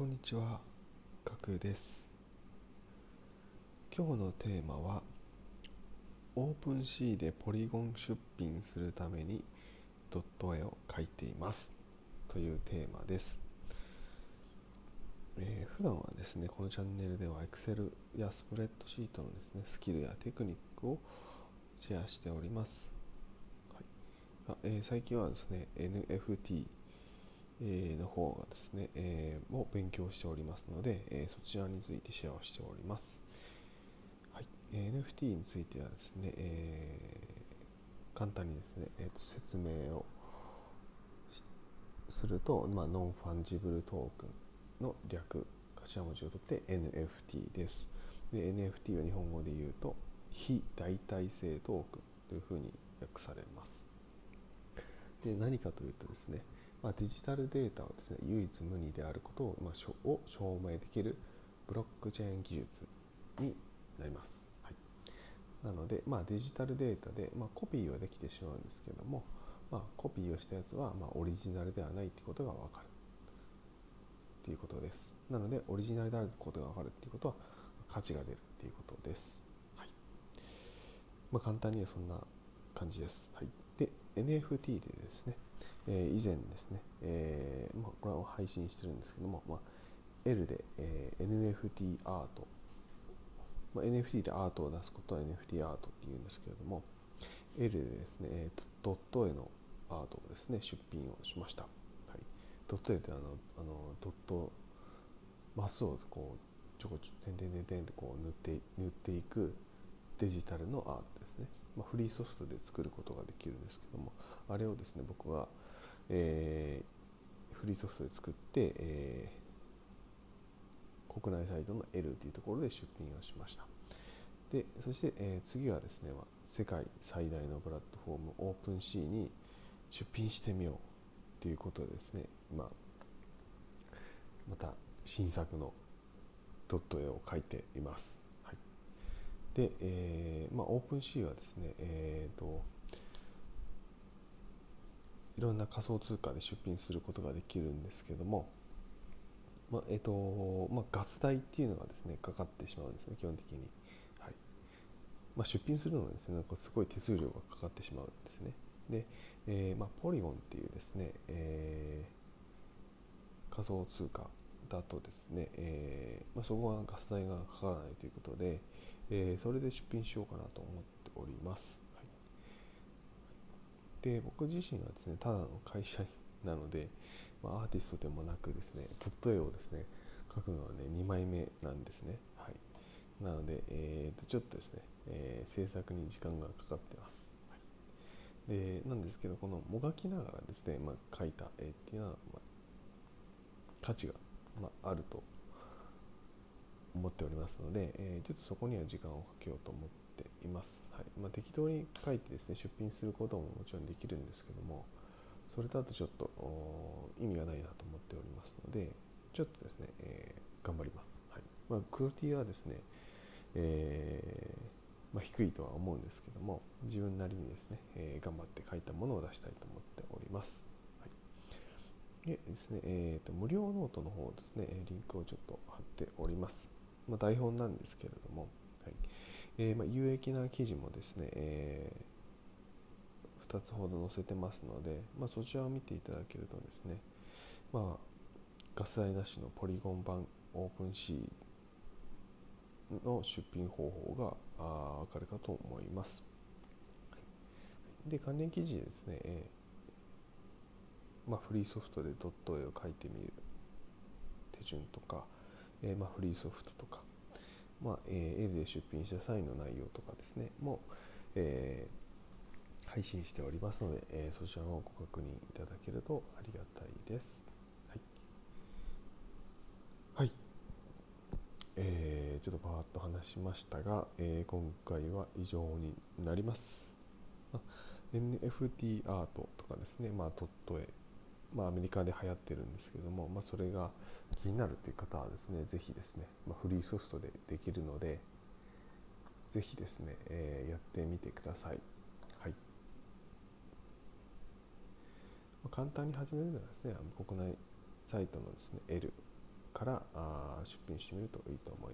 こんにちは、かくです。今日のテーマは、オープンシーでポリゴン出品するためにドット絵を描いていますというテーマです。えー普段はですね、このチャンネルでは Excel やスプレッドシートのですね、スキルやテクニックをシェアしております。はいあえー最近はですね、NFT えの方がですね、えーも勉強しておりますので、えーそちらについてシェアをしております。はい、NFT についてはですね、えー簡単にですね、えーと説明をすると、まあ、 non-fungible token の略、頭文字を取って NFT です。で NFT は日本語で言うと、非代替性トークンというふうに訳されます。で何かというとですね、まあ、デジタルデータはですね唯一無二であることを,、まあ、を証明できるブロックチェーン技術になります。はい、なので、まあ、デジタルデータで、まあ、コピーはできてしまうんですけども、まあ、コピーをしたやつは、まあ、オリジナルではないということが分かるということです。なのでオリジナルであることが分かるということは価値が出るということです。はいまあ、簡単にはそんな感じです。はい、で NFT でですねえー以前ですね、えーまあ、これは配信してるんですけども、まあ、L で、えー NFT アート、まあ、NFT でアートを出すことは NFT アートっていうんですけれども L でですね、えードット絵のアートをですね出品をしました、はい、ドット絵ってあのあのドットマスをこうちょこちょ点々点々ってこう塗って塗っていくデジタルのアートですね、まあ、フリーソフトで作ることができるんですけどもあれをですね僕は、えーフリーソフトで作って、えー国内サイトの L というところで出品をしました。でそして、えー次はですね、世界最大のプラットフォームオープンシーに出品してみようということでですね、まあ、また新作のドット絵を描いています、で、えーまあ、オープンシーはですね、えーといろんな仮想通貨で出品することができるんですけども、まあえーとまあ、ガス代っていうのがですねかかってしまうんですね基本的に、はい。まあ、出品するのにですねなんかすごい手数料がかかってしまうんですね。で、えーまあ、ポリゴンっていうですね、えー仮想通貨だとですね、えーまあ、そこはガス代がかからないということで、えーそれで出品しようかなと思っております、はい。で僕自身はですねただの会社員なので、まあ、アーティストでもなくですねドット絵をですね描くのはね2枚目なんですね。はい。なので、えーとちょっとですね、えー制作に時間がかかってます、はい、でなんですけどこのもがきながらですね、まあ、描いた絵っていうのは、まあ、価値が、まあ、あると思っておりますので、えーちょっとそこには時間をかけようと思っています、はい。まあ、適当に書いてですね出品することももちろんできるんですけどもそれだとちょっと意味がないなと思っておりますのでちょっとですね、えー頑張ります、はい。まあ、クオリティはですね、えーまあ、低いとは思うんですけども自分なりにですね、え頑張って描いたものを出したいと思っております、でですね、えーと無料ノートの方ですね、リンクをちょっと貼っております。まあ、台本なんですけれども、はいえーまあ、有益な記事もですね、え2つほど載せてますので、まあ、そちらを見ていただけるとですね、まあ、ガス代なしのポリゴン版オープンシーの出品方法があーわかるかと思います。で関連記事でですね、えーまあ、フリーソフトでドット絵を描いてみる手順とか、えーまあ、フリーソフトとか、まあえー絵で出品した際の内容とかですねもう、えー配信しておりますので、えーそちらをご確認いただけるとありがたいです。はい、はいえーちょっとバーッと話しましたが、えー今回は以上になります。NFT アートとかですね、まあ、ドット絵、まあ、アメリカで流行ってるんですけども、まあ、それが気になるという方はですね、ぜひですね、まあ、フリーソフトでできるので、ぜひですね、えーやってみてください。はい。まあ簡単に始めるならですね、国内サイトのですね、L からあ出品してみるといいと思います。